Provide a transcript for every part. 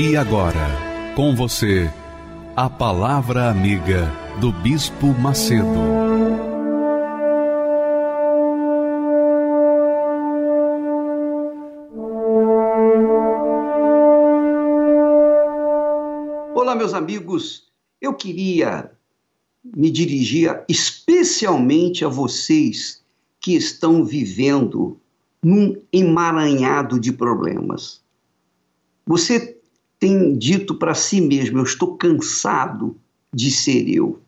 E agora, com você, a Palavra Amiga do Bispo Macedo. Olá, meus amigos. Eu queria me dirigir especialmente a vocês que estão vivendo num emaranhado de problemas. Você tem dito para si mesmo: Eu estou cansado de ser eu.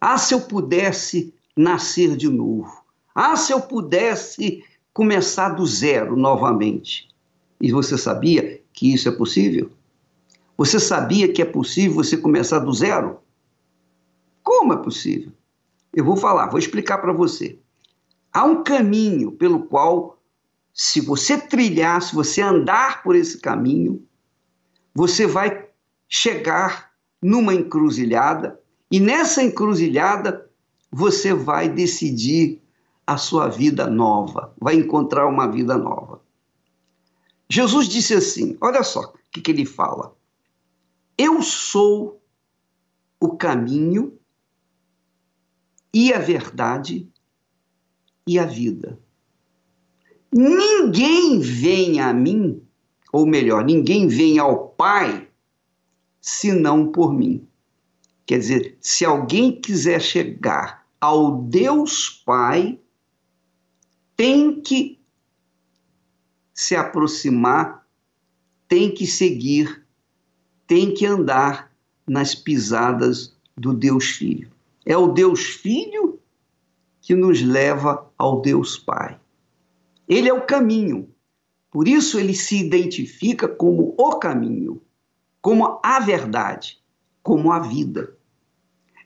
Ah, se eu pudesse nascer de novo. Ah, se eu pudesse começar do zero novamente. E você sabia que isso é possível? Você sabia que é possível você começar do zero? Como é possível? Eu vou falar, vou explicar para você. Há um caminho pelo qual, se você trilhar, se você andar por esse caminho, você vai chegar numa encruzilhada e nessa encruzilhada você vai decidir a sua vida nova, vai encontrar uma vida nova. Jesus disse assim: olha só o que, que ele fala. Eu sou o caminho e a verdade e a vida. Ninguém vem a mim ou melhor, ninguém vem ao Pai senão por mim. Quer dizer, se alguém quiser chegar ao Deus Pai, tem que se aproximar, tem que seguir, tem que andar nas pisadas do Deus Filho. É o Deus Filho que nos leva ao Deus Pai. Ele é o caminho, por isso ele se identifica como o caminho, como a verdade, como a vida.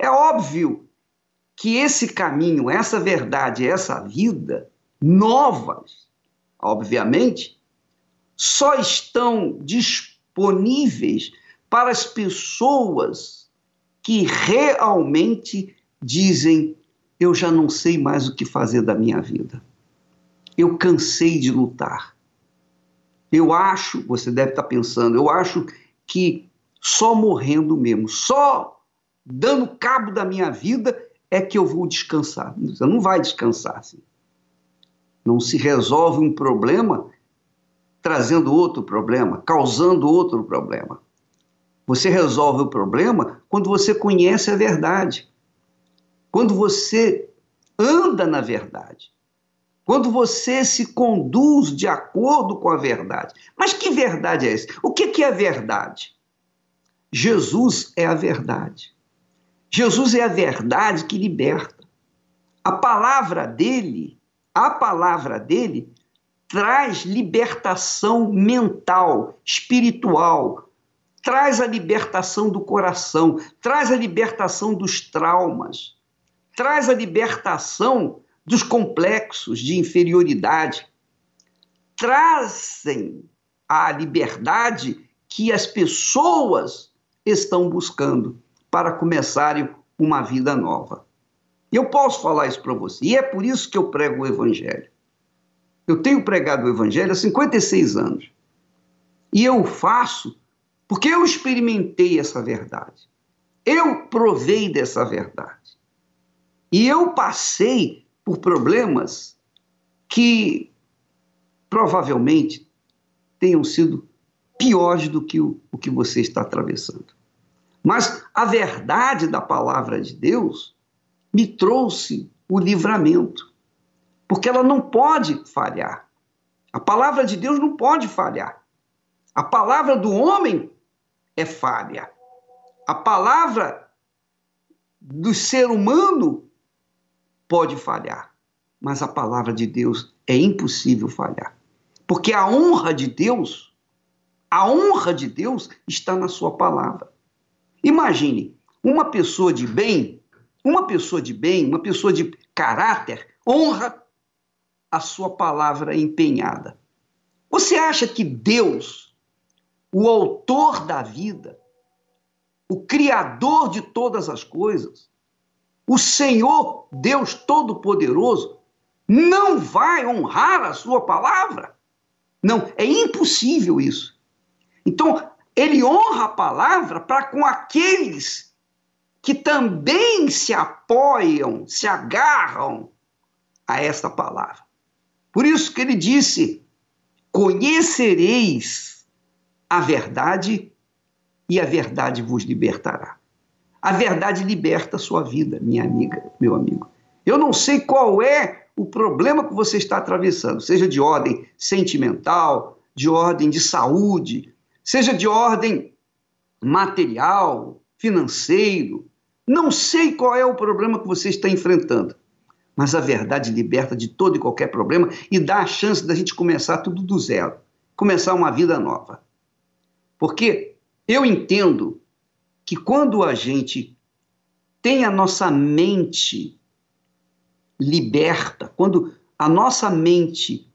É óbvio que esse caminho, essa verdade, essa vida novas, obviamente, só estão disponíveis para as pessoas que realmente dizem: Eu já não sei mais o que fazer da minha vida. Eu cansei de lutar. Eu acho, você deve estar pensando, eu acho que só morrendo mesmo, só dando cabo da minha vida é que eu vou descansar. Você não vai descansar assim. Não se resolve um problema trazendo outro problema, causando outro problema. Você resolve o problema quando você conhece a verdade. Quando você anda na verdade. Quando você se conduz de acordo com a verdade. Mas que verdade é essa? O que é verdade? Jesus é a verdade. Jesus é a verdade que liberta. A palavra dele, a palavra dele traz libertação mental, espiritual, traz a libertação do coração, traz a libertação dos traumas, traz a libertação dos complexos de inferioridade, trazem a liberdade que as pessoas estão buscando para começarem uma vida nova. Eu posso falar isso para você, e é por isso que eu prego o Evangelho. Eu tenho pregado o Evangelho há 56 anos. E eu faço porque eu experimentei essa verdade. Eu provei dessa verdade. E eu passei por problemas que provavelmente tenham sido piores do que o, o que você está atravessando. Mas a verdade da palavra de Deus me trouxe o livramento, porque ela não pode falhar. A palavra de Deus não pode falhar. A palavra do homem é falha. A palavra do ser humano pode falhar, mas a palavra de Deus é impossível falhar. Porque a honra de Deus, a honra de Deus está na sua palavra. Imagine, uma pessoa de bem, uma pessoa de bem, uma pessoa de caráter, honra a sua palavra empenhada. Você acha que Deus, o autor da vida, o criador de todas as coisas, o Senhor Deus Todo-Poderoso, não vai honrar a sua palavra? Não, é impossível isso. Então, ele honra a palavra para com aqueles que também se apoiam, se agarram a esta palavra. Por isso que ele disse: Conhecereis a verdade e a verdade vos libertará. A verdade liberta a sua vida, minha amiga, meu amigo. Eu não sei qual é o problema que você está atravessando, seja de ordem sentimental, de ordem de saúde, seja de ordem material, financeiro. Não sei qual é o problema que você está enfrentando, mas a verdade liberta de todo e qualquer problema e dá a chance da gente começar tudo do zero, começar uma vida nova. Porque eu entendo que quando a gente tem a nossa mente liberta, quando a nossa mente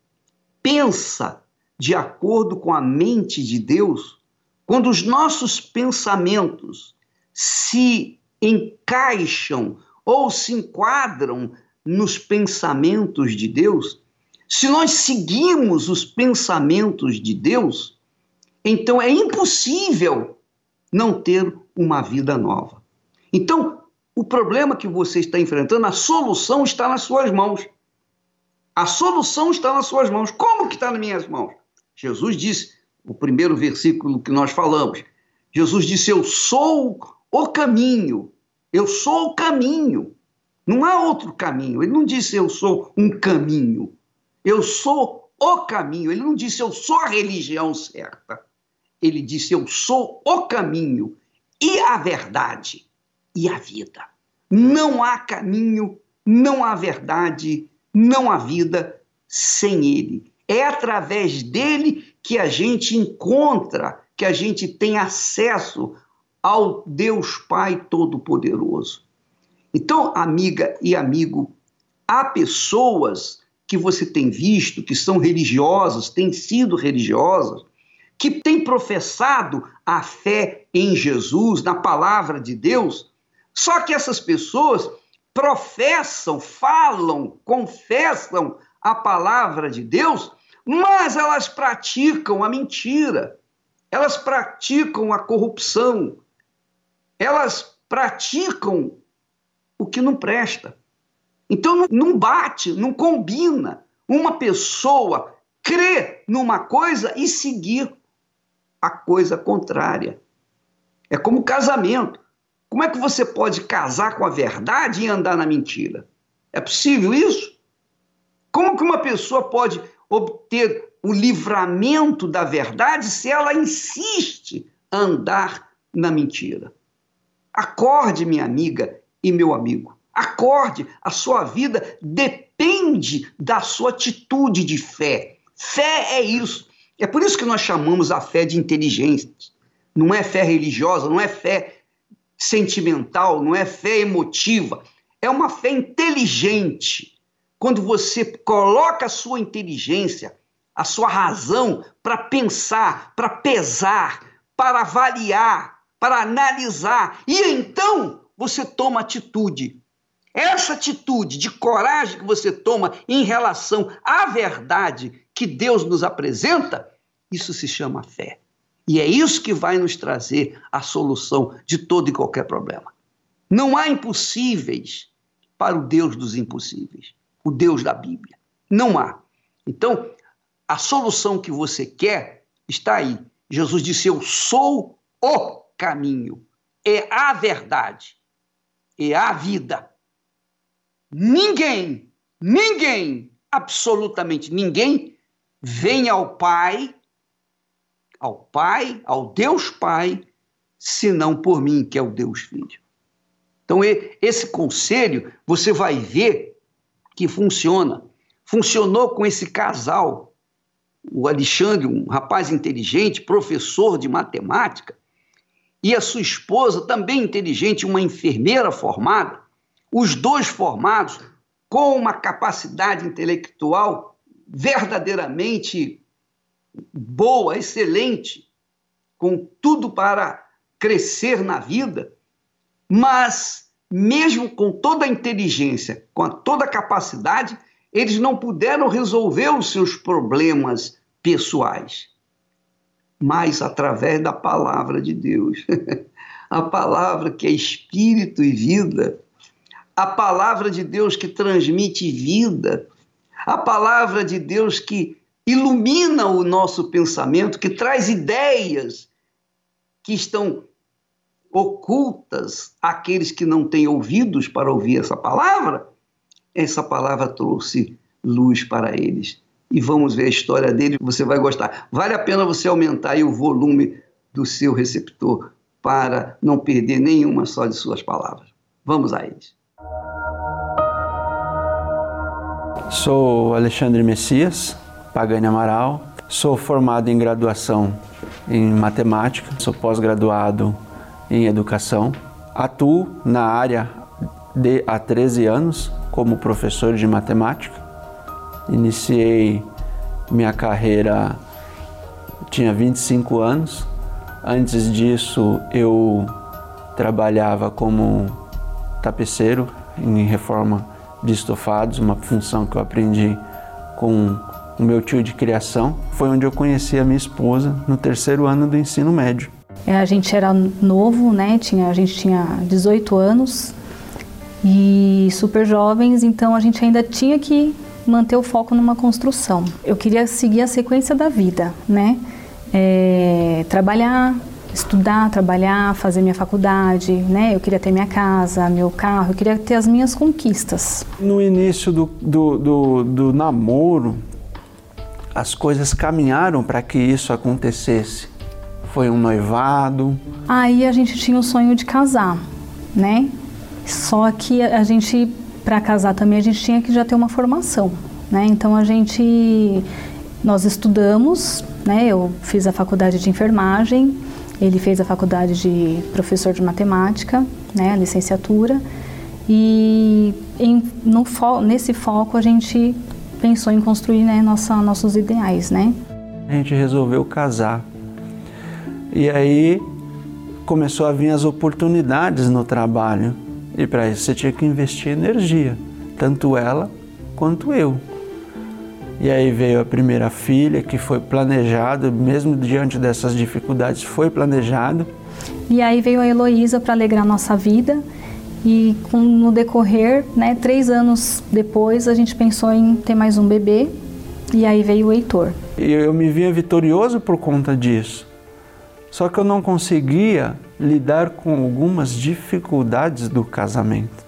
pensa de acordo com a mente de Deus, quando os nossos pensamentos se encaixam ou se enquadram nos pensamentos de Deus, se nós seguimos os pensamentos de Deus, então é impossível não ter uma vida nova. Então, o problema que você está enfrentando, a solução está nas suas mãos. A solução está nas suas mãos. Como que está nas minhas mãos? Jesus disse, o primeiro versículo que nós falamos, Jesus disse: Eu sou o caminho, eu sou o caminho. Não há outro caminho. Ele não disse eu sou um caminho. Eu sou o caminho. Ele não disse eu sou a religião certa. Ele disse eu sou o caminho e a verdade e a vida. Não há caminho, não há verdade, não há vida sem Ele. É através dele que a gente encontra, que a gente tem acesso ao Deus Pai Todo-Poderoso. Então, amiga e amigo, há pessoas que você tem visto que são religiosas, têm sido religiosas, que têm professado a fé em Jesus, na palavra de Deus, só que essas pessoas professam, falam, confessam a palavra de Deus, mas elas praticam a mentira, elas praticam a corrupção, elas praticam o que não presta. Então não bate, não combina uma pessoa crer numa coisa e seguir a coisa contrária. É como casamento. Como é que você pode casar com a verdade e andar na mentira? É possível isso? Como que uma pessoa pode obter o livramento da verdade se ela insiste andar na mentira? Acorde, minha amiga e meu amigo. Acorde, a sua vida depende da sua atitude de fé. Fé é isso. É por isso que nós chamamos a fé de inteligência. Não é fé religiosa, não é fé sentimental, não é fé emotiva, é uma fé inteligente. Quando você coloca a sua inteligência, a sua razão para pensar, para pesar, para avaliar, para analisar, e então você toma atitude. Essa atitude de coragem que você toma em relação à verdade que Deus nos apresenta, isso se chama fé. E é isso que vai nos trazer a solução de todo e qualquer problema. Não há impossíveis para o Deus dos impossíveis, o Deus da Bíblia. Não há. Então, a solução que você quer está aí. Jesus disse: Eu sou o caminho, é a verdade, é a vida. Ninguém, ninguém, absolutamente ninguém, vem ao Pai ao Pai, ao Deus Pai, senão por mim, que é o Deus Filho. Então, esse conselho você vai ver que funciona. Funcionou com esse casal o Alexandre, um rapaz inteligente, professor de matemática, e a sua esposa, também inteligente, uma enfermeira formada, os dois formados com uma capacidade intelectual verdadeiramente boa, excelente, com tudo para crescer na vida, mas mesmo com toda a inteligência, com toda a capacidade, eles não puderam resolver os seus problemas pessoais, mas através da palavra de Deus. a palavra que é espírito e vida, a palavra de Deus que transmite vida, a palavra de Deus que ilumina o nosso pensamento, que traz ideias que estão ocultas àqueles que não têm ouvidos para ouvir essa palavra, essa palavra trouxe luz para eles. E vamos ver a história dele, você vai gostar. Vale a pena você aumentar o volume do seu receptor para não perder nenhuma só de suas palavras. Vamos a eles. Sou Alexandre Messias, Pagani Amaral. Sou formado em graduação em matemática, sou pós-graduado em educação. Atuo na área de, há 13 anos como professor de matemática. Iniciei minha carreira, tinha 25 anos. Antes disso, eu trabalhava como tapeceiro em reforma de estofados, uma função que eu aprendi com o meu tio de criação. Foi onde eu conheci a minha esposa no terceiro ano do ensino médio. É, a gente era novo, né? Tinha, a gente tinha 18 anos e super jovens, então a gente ainda tinha que manter o foco numa construção. Eu queria seguir a sequência da vida, né? É, trabalhar, estudar, trabalhar, fazer minha faculdade, né? Eu queria ter minha casa, meu carro, eu queria ter as minhas conquistas. No início do, do, do, do namoro, as coisas caminharam para que isso acontecesse. Foi um noivado. Aí a gente tinha o sonho de casar, né? Só que a gente, para casar também, a gente tinha que já ter uma formação, né? Então a gente, nós estudamos, né? Eu fiz a faculdade de enfermagem, ele fez a faculdade de professor de matemática, né? A licenciatura. E em, no, nesse foco a gente pensou em construir né, nossa, nossos ideais, né? A gente resolveu casar. E aí começou a vir as oportunidades no trabalho. E para isso você tinha que investir energia, tanto ela quanto eu. E aí veio a primeira filha, que foi planejado, mesmo diante dessas dificuldades, foi planejado. E aí veio a Heloísa para alegrar nossa vida e com, no decorrer, né, três anos depois, a gente pensou em ter mais um bebê e aí veio o Heitor. Eu me via vitorioso por conta disso. Só que eu não conseguia lidar com algumas dificuldades do casamento.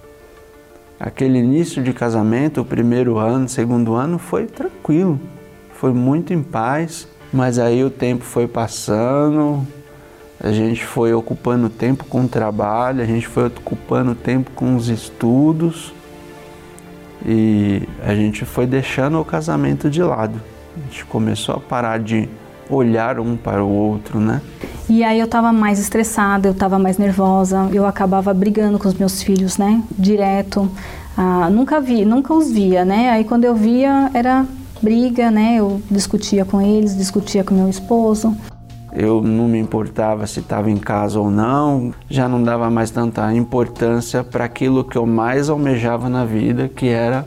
Aquele início de casamento, o primeiro ano, segundo ano, foi tranquilo, foi muito em paz, mas aí o tempo foi passando, a gente foi ocupando tempo com o trabalho, a gente foi ocupando tempo com os estudos e a gente foi deixando o casamento de lado. A gente começou a parar de olhar um para o outro, né? E aí eu estava mais estressada, eu estava mais nervosa, eu acabava brigando com os meus filhos, né? Direto. Ah, nunca vi, nunca os via, né? Aí quando eu via era briga, né? Eu discutia com eles, discutia com meu esposo. Eu não me importava se estava em casa ou não, já não dava mais tanta importância para aquilo que eu mais almejava na vida, que era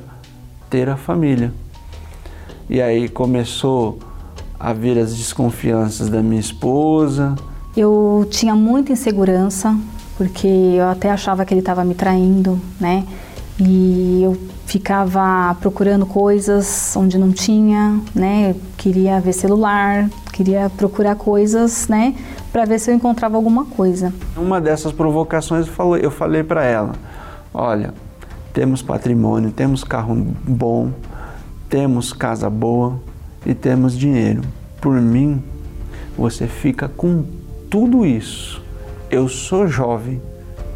ter a família. E aí começou a vir as desconfianças da minha esposa. Eu tinha muita insegurança, porque eu até achava que ele estava me traindo, né? E eu ficava procurando coisas onde não tinha, né? Queria ver celular, queria procurar coisas, né, para ver se eu encontrava alguma coisa. Uma dessas provocações eu falei para ela: olha, temos patrimônio, temos carro bom, temos casa boa e temos dinheiro. Por mim, você fica com tudo isso. Eu sou jovem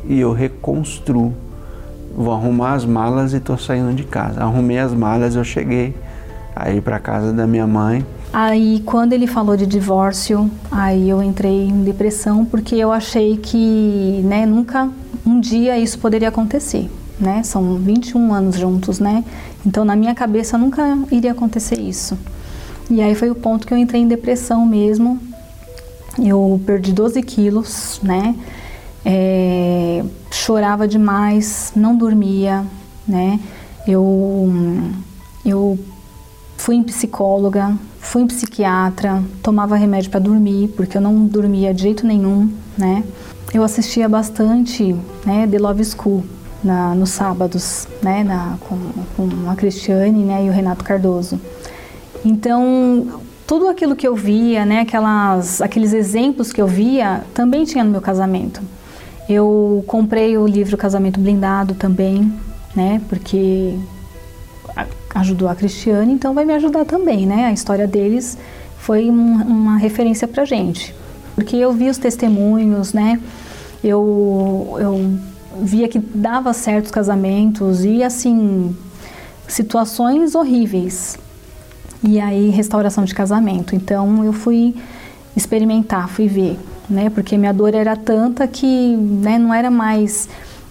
e eu reconstruo. Vou arrumar as malas e estou saindo de casa. Arrumei as malas, eu cheguei aí para casa da minha mãe Aí, quando ele falou de divórcio, aí eu entrei em depressão porque eu achei que, né, nunca um dia isso poderia acontecer, né? São 21 anos juntos, né? Então, na minha cabeça nunca iria acontecer isso. E aí foi o ponto que eu entrei em depressão mesmo. Eu perdi 12 quilos, né? É, chorava demais, não dormia, né? Eu, eu fui em psicóloga, fui em psiquiatra, tomava remédio para dormir, porque eu não dormia de jeito nenhum, né? Eu assistia bastante, né, The Love School na, nos sábados, né, na, com, com a Cristiane, né, e o Renato Cardoso. Então, tudo aquilo que eu via, né, aquelas, aqueles exemplos que eu via, também tinha no meu casamento. Eu comprei o livro Casamento Blindado também, né, porque ajudou a Cristiane, então vai me ajudar também, né? A história deles foi um, uma referência para gente, porque eu vi os testemunhos, né? Eu, eu via que dava certos casamentos e assim situações horríveis. E aí restauração de casamento. Então eu fui experimentar, fui ver, né? Porque minha dor era tanta que né, não era mais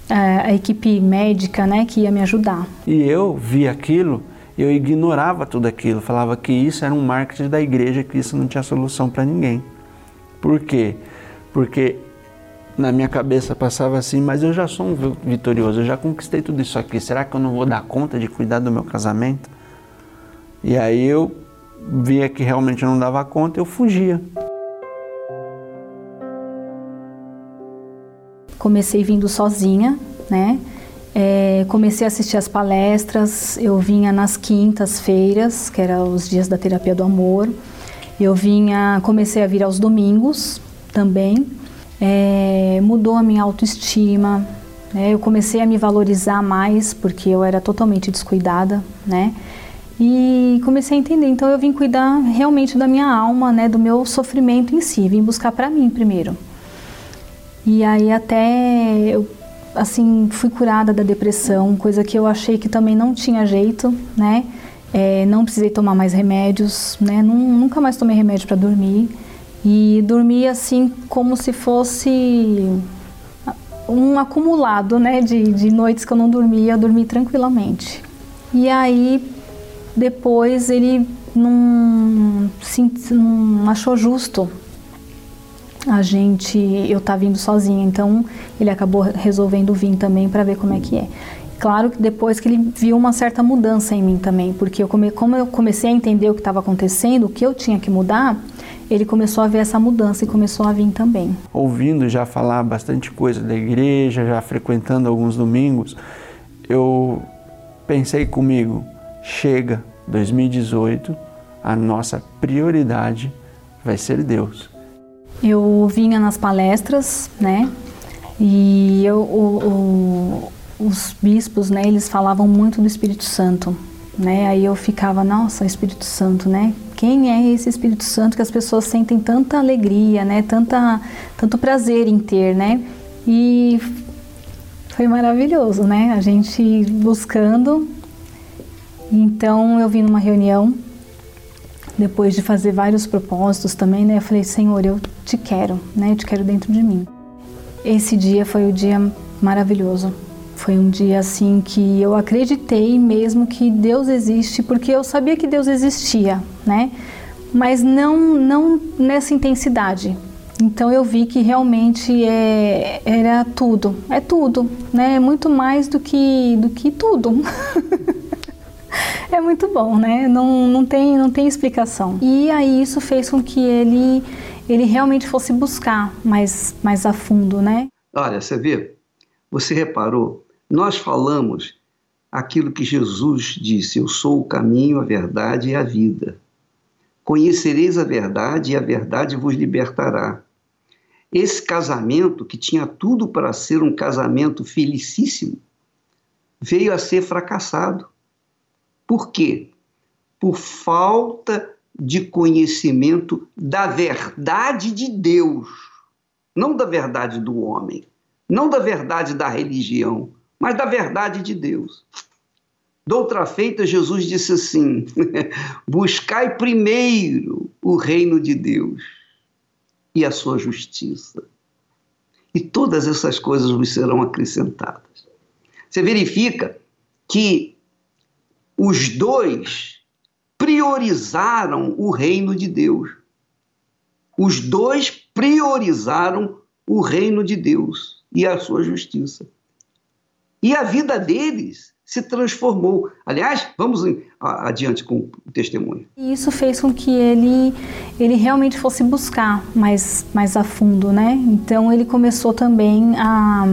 é, a equipe médica, né, que ia me ajudar. E eu vi aquilo eu ignorava tudo aquilo, falava que isso era um marketing da igreja, que isso não tinha solução para ninguém. Por quê? Porque na minha cabeça passava assim, mas eu já sou um vitorioso, eu já conquistei tudo isso aqui, será que eu não vou dar conta de cuidar do meu casamento? E aí eu via que realmente eu não dava conta, eu fugia. Comecei vindo sozinha, né? É, comecei a assistir as palestras, eu vinha nas quintas-feiras, que eram os dias da terapia do amor. Eu vinha, comecei a vir aos domingos também. É, mudou a minha autoestima. Né? Eu comecei a me valorizar mais porque eu era totalmente descuidada, né? E comecei a entender. Então eu vim cuidar realmente da minha alma, né? Do meu sofrimento em si. Vim buscar para mim primeiro. E aí até eu assim, fui curada da depressão, coisa que eu achei que também não tinha jeito, né? É, não precisei tomar mais remédios, né? Nunca mais tomei remédio para dormir. E dormi assim como se fosse um acumulado, né? De, de noites que eu não dormia, eu dormi tranquilamente. E aí, depois ele não, não achou justo a gente, eu tá vindo sozinha, então ele acabou resolvendo vir também para ver como é que é. Claro que depois que ele viu uma certa mudança em mim também, porque eu come, como eu comecei a entender o que estava acontecendo, o que eu tinha que mudar, ele começou a ver essa mudança e começou a vir também. Ouvindo já falar bastante coisa da igreja, já frequentando alguns domingos, eu pensei comigo, chega 2018, a nossa prioridade vai ser Deus. Eu vinha nas palestras, né? E eu, o, o, os bispos, né? Eles falavam muito do Espírito Santo, né? Aí eu ficava, nossa, Espírito Santo, né? Quem é esse Espírito Santo que as pessoas sentem tanta alegria, né? Tanta, tanto prazer em ter, né? E foi maravilhoso, né? A gente buscando. Então eu vim numa reunião depois de fazer vários propósitos também, né? Eu falei, Senhor, eu te quero, né? Eu te quero dentro de mim. Esse dia foi o dia maravilhoso. Foi um dia assim que eu acreditei mesmo que Deus existe, porque eu sabia que Deus existia, né? Mas não não nessa intensidade. Então eu vi que realmente é, era tudo, é tudo, né? É muito mais do que do que tudo. é muito bom, né? Não, não, tem, não tem explicação. E aí isso fez com que ele, ele realmente fosse buscar mais, mais a fundo, né? Olha, você vê, você reparou, nós falamos aquilo que Jesus disse: Eu sou o caminho, a verdade e a vida. Conhecereis a verdade e a verdade vos libertará. Esse casamento, que tinha tudo para ser um casamento felicíssimo, veio a ser fracassado. Por quê? Por falta de conhecimento da verdade de Deus, não da verdade do homem, não da verdade da religião, mas da verdade de Deus. Doutra feita, Jesus disse assim: buscai primeiro o reino de Deus e a sua justiça, e todas essas coisas vos serão acrescentadas. Você verifica que os dois priorizaram o reino de Deus. Os dois priorizaram o reino de Deus e a sua justiça. E a vida deles se transformou. Aliás, vamos adiante com o testemunho. E isso fez com que ele, ele realmente fosse buscar mais, mais a fundo, né? Então ele começou também a,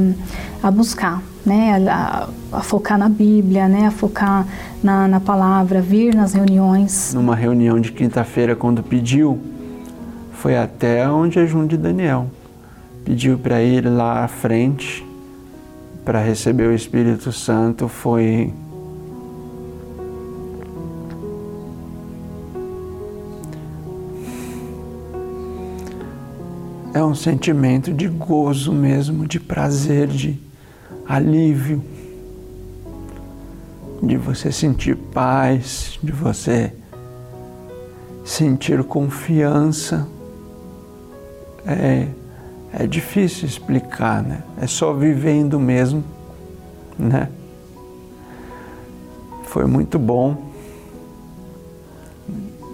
a buscar, né? A, a focar na Bíblia, né? A focar na, na palavra, vir nas reuniões. Numa reunião de quinta-feira, quando pediu, foi até um jejum de Daniel. Pediu para ir lá à frente para receber o Espírito Santo foi é um sentimento de gozo mesmo, de prazer, de alívio, de você sentir paz, de você sentir confiança. É, é difícil explicar, né? É só vivendo mesmo, né? Foi muito bom.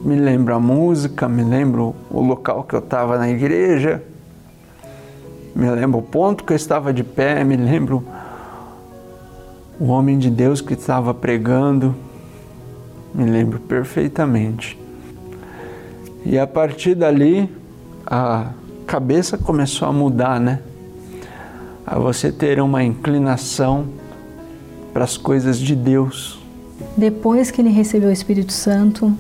Me lembro a música, me lembro o local que eu estava na igreja, me lembro o ponto que eu estava de pé, me lembro o homem de Deus que estava pregando, me lembro perfeitamente. E a partir dali, a cabeça começou a mudar, né? A você ter uma inclinação para as coisas de Deus. Depois que ele recebeu o Espírito Santo,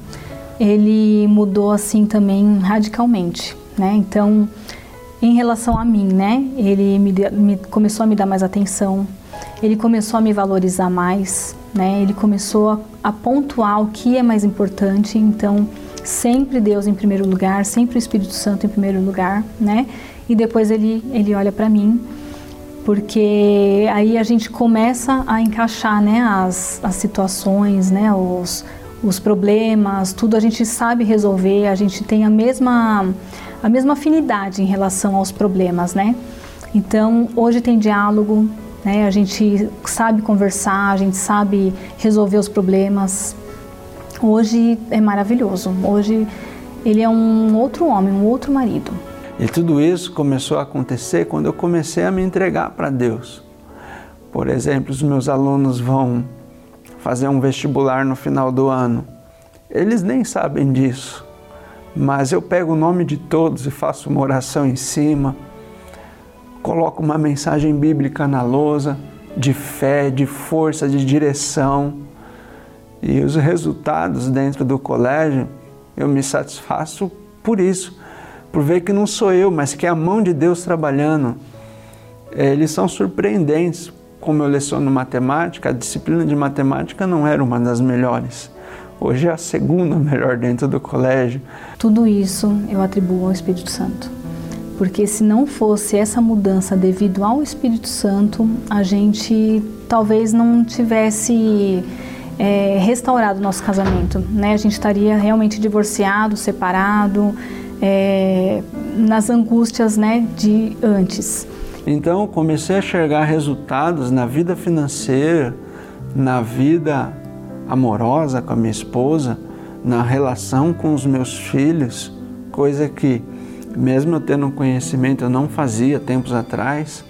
ele mudou assim também radicalmente, né? Então, em relação a mim, né? Ele me, me, começou a me dar mais atenção, ele começou a me valorizar mais, né? Ele começou a, a pontuar o que é mais importante. Então, sempre Deus em primeiro lugar, sempre o Espírito Santo em primeiro lugar, né? E depois ele, ele olha para mim, porque aí a gente começa a encaixar, né, as, as situações, né, os, os problemas, tudo a gente sabe resolver, a gente tem a mesma, a mesma afinidade em relação aos problemas, né? Então, hoje tem diálogo, né? A gente sabe conversar, a gente sabe resolver os problemas, hoje é maravilhoso. Hoje ele é um outro homem, um outro marido. E tudo isso começou a acontecer quando eu comecei a me entregar para Deus. Por exemplo, os meus alunos vão fazer um vestibular no final do ano. Eles nem sabem disso, mas eu pego o nome de todos e faço uma oração em cima, coloco uma mensagem bíblica na lousa de fé, de força, de direção e os resultados dentro do colégio, eu me satisfaço por isso, por ver que não sou eu, mas que é a mão de Deus trabalhando. É, eles são surpreendentes. Como eu leciono matemática, a disciplina de matemática não era uma das melhores. Hoje é a segunda melhor dentro do colégio. Tudo isso eu atribuo ao Espírito Santo. Porque se não fosse essa mudança devido ao Espírito Santo, a gente talvez não tivesse é, restaurado o nosso casamento, né? A gente estaria realmente divorciado, separado, é, nas angústias, né, de antes. Então comecei a enxergar resultados na vida financeira, na vida amorosa com a minha esposa, na relação com os meus filhos, coisa que mesmo eu tendo conhecimento eu não fazia tempos atrás.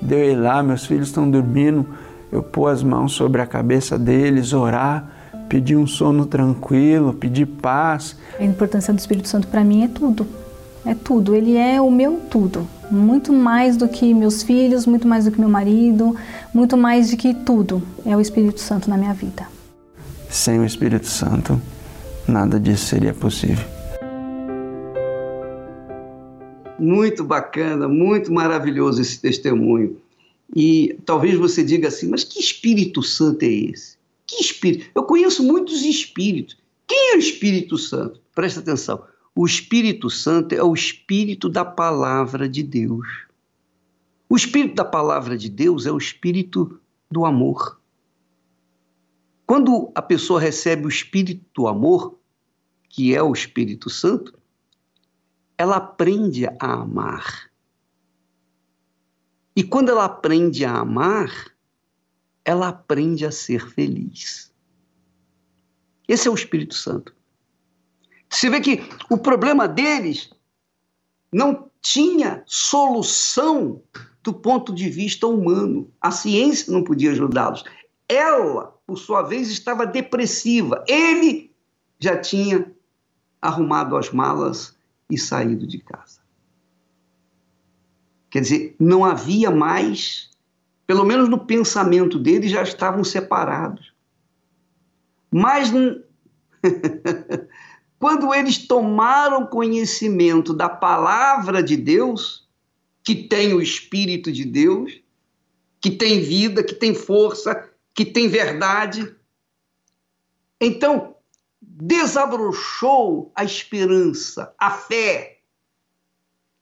Deu ir lá, meus filhos estão dormindo, eu pôr as mãos sobre a cabeça deles, orar, pedir um sono tranquilo, pedir paz. A importância do Espírito Santo para mim é tudo. É tudo, ele é o meu tudo. Muito mais do que meus filhos, muito mais do que meu marido, muito mais do que tudo. É o Espírito Santo na minha vida. Sem o Espírito Santo, nada disso seria possível. Muito bacana, muito maravilhoso esse testemunho. E talvez você diga assim, mas que Espírito Santo é esse? Que espírito? Eu conheço muitos espíritos. Quem é o Espírito Santo? Presta atenção. O Espírito Santo é o espírito da palavra de Deus. O espírito da palavra de Deus é o espírito do amor. Quando a pessoa recebe o Espírito do amor, que é o Espírito Santo, ela aprende a amar. E quando ela aprende a amar, ela aprende a ser feliz. Esse é o Espírito Santo. Você vê que o problema deles não tinha solução do ponto de vista humano. A ciência não podia ajudá-los. Ela, por sua vez, estava depressiva. Ele já tinha arrumado as malas e saído de casa. Quer dizer, não havia mais, pelo menos no pensamento dele, já estavam separados. Mas quando eles tomaram conhecimento da palavra de Deus, que tem o Espírito de Deus, que tem vida, que tem força, que tem verdade, então desabrochou a esperança, a fé.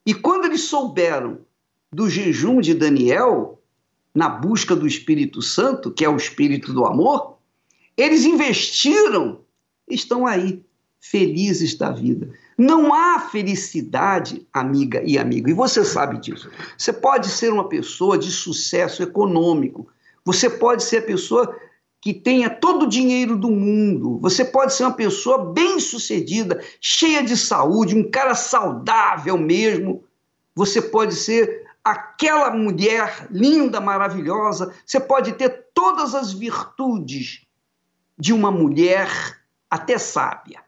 E quando eles souberam do jejum de Daniel, na busca do Espírito Santo, que é o Espírito do amor, eles investiram, estão aí, felizes da vida. Não há felicidade, amiga e amigo, e você sabe disso. Você pode ser uma pessoa de sucesso econômico, você pode ser a pessoa que tenha todo o dinheiro do mundo, você pode ser uma pessoa bem-sucedida, cheia de saúde, um cara saudável mesmo, você pode ser aquela mulher linda, maravilhosa, você pode ter todas as virtudes de uma mulher até sábia.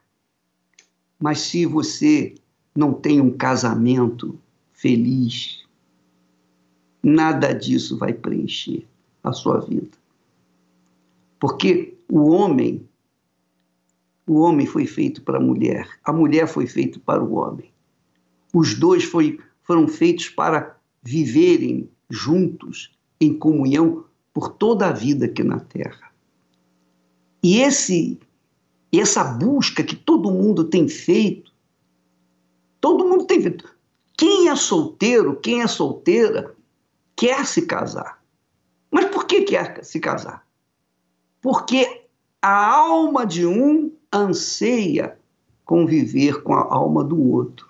Mas se você não tem um casamento feliz, nada disso vai preencher a sua vida. Porque o homem, o homem foi feito para a mulher, a mulher foi feita para o homem. Os dois foi, foram feitos para viverem juntos em comunhão por toda a vida aqui na Terra. E esse essa busca que todo mundo tem feito, todo mundo tem feito. Quem é solteiro, quem é solteira, quer se casar. Mas por que quer se casar? Porque a alma de um anseia conviver com a alma do outro.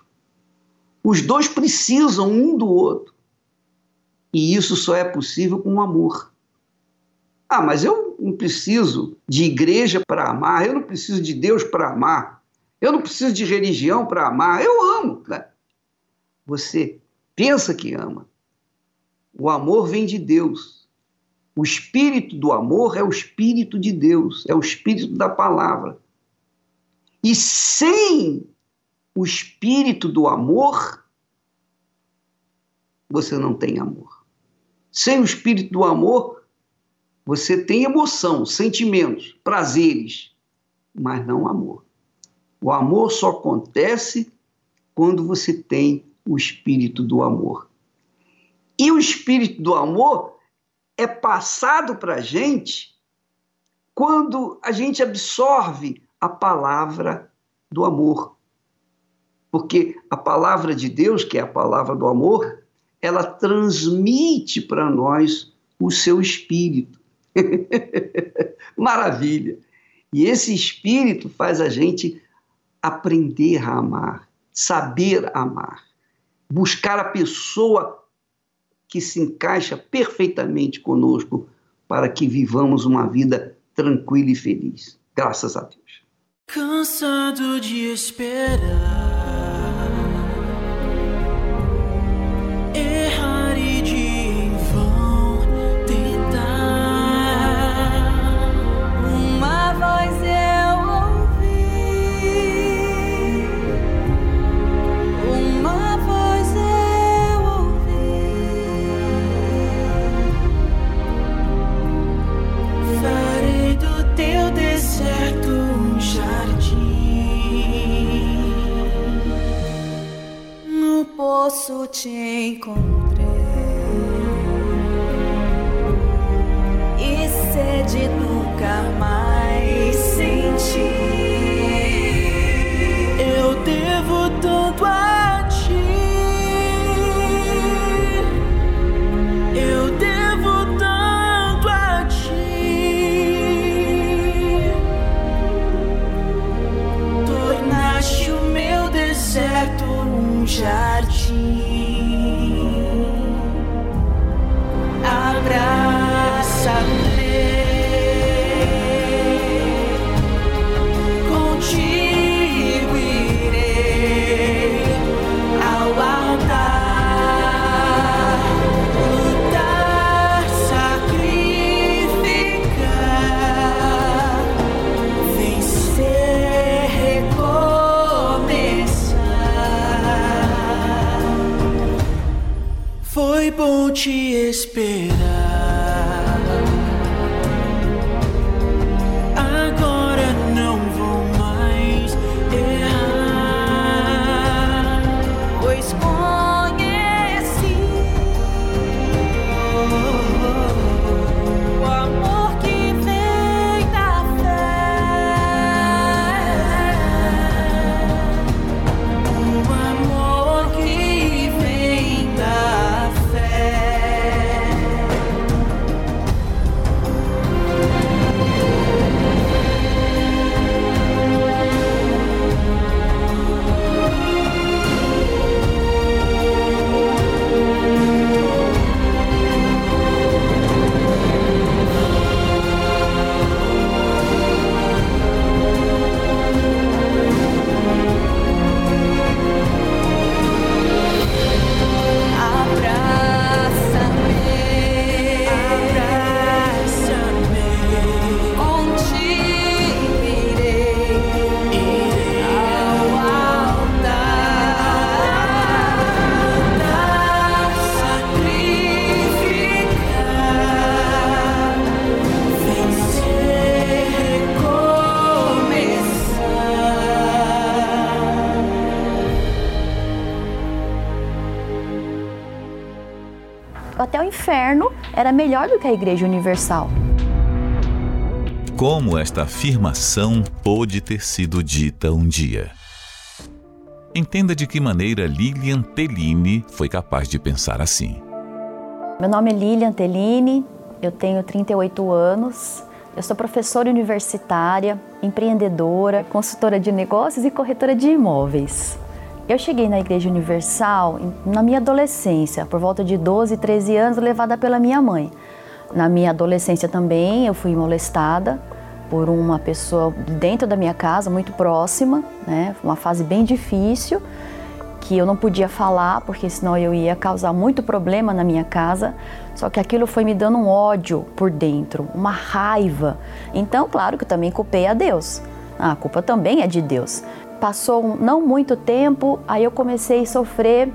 Os dois precisam um do outro. E isso só é possível com amor. Ah, mas eu não preciso de igreja para amar, eu não preciso de Deus para amar, eu não preciso de religião para amar, eu amo. Né? Você pensa que ama. O amor vem de Deus. O espírito do amor é o espírito de Deus, é o espírito da palavra. E sem o espírito do amor, você não tem amor. Sem o espírito do amor, você tem emoção, sentimentos, prazeres, mas não amor. O amor só acontece quando você tem o espírito do amor. E o espírito do amor é passado para a gente quando a gente absorve a palavra do amor. Porque a palavra de Deus, que é a palavra do amor, ela transmite para nós o seu espírito. Maravilha! E esse espírito faz a gente aprender a amar, saber amar, buscar a pessoa que se encaixa perfeitamente conosco para que vivamos uma vida tranquila e feliz. Graças a Deus. Cansado de esperar te esperar. Era melhor do que a Igreja Universal. Como esta afirmação pôde ter sido dita um dia? Entenda de que maneira Lilian Tellini foi capaz de pensar assim. Meu nome é Lilian Tellini, eu tenho 38 anos, eu sou professora universitária, empreendedora, consultora de negócios e corretora de imóveis. Eu cheguei na Igreja Universal na minha adolescência, por volta de 12, 13 anos, levada pela minha mãe. Na minha adolescência também eu fui molestada por uma pessoa dentro da minha casa, muito próxima, né? Uma fase bem difícil, que eu não podia falar, porque senão eu ia causar muito problema na minha casa. Só que aquilo foi me dando um ódio por dentro, uma raiva. Então, claro que eu também culpei a Deus. Ah, a culpa também é de Deus passou não muito tempo, aí eu comecei a sofrer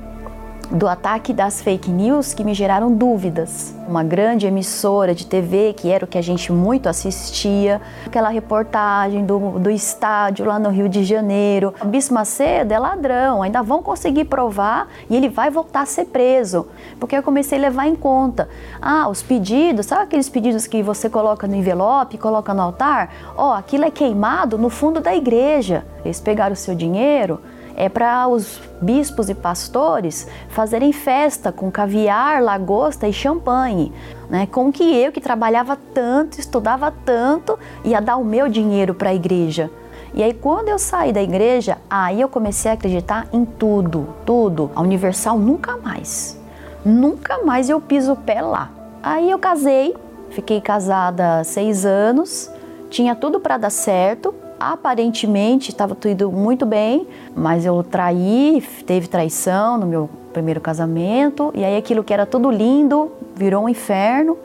do ataque das fake news que me geraram dúvidas. Uma grande emissora de TV, que era o que a gente muito assistia, aquela reportagem do, do estádio lá no Rio de Janeiro. O Bispo Macedo é ladrão, ainda vão conseguir provar e ele vai voltar a ser preso. Porque eu comecei a levar em conta. Ah, os pedidos, sabe aqueles pedidos que você coloca no envelope, coloca no altar? Ó, oh, aquilo é queimado no fundo da igreja. Eles pegaram o seu dinheiro é para os bispos e pastores fazerem festa com caviar, lagosta e champanhe. Né? Com que eu, que trabalhava tanto, estudava tanto, ia dar o meu dinheiro para a igreja. E aí, quando eu saí da igreja, aí eu comecei a acreditar em tudo, tudo. A Universal nunca mais. Nunca mais eu piso o pé lá. Aí eu casei, fiquei casada seis anos, tinha tudo para dar certo, aparentemente estava tudo muito bem, mas eu traí, teve traição no meu primeiro casamento, e aí aquilo que era tudo lindo virou um inferno.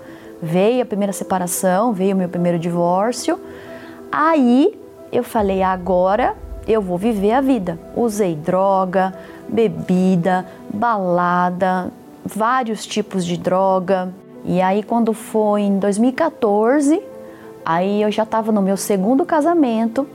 Veio a primeira separação, veio o meu primeiro divórcio. Aí eu falei: agora eu vou viver a vida. Usei droga, bebida, balada, vários tipos de droga. E aí, quando foi em 2014, Aí eu já estava no meu segundo casamento,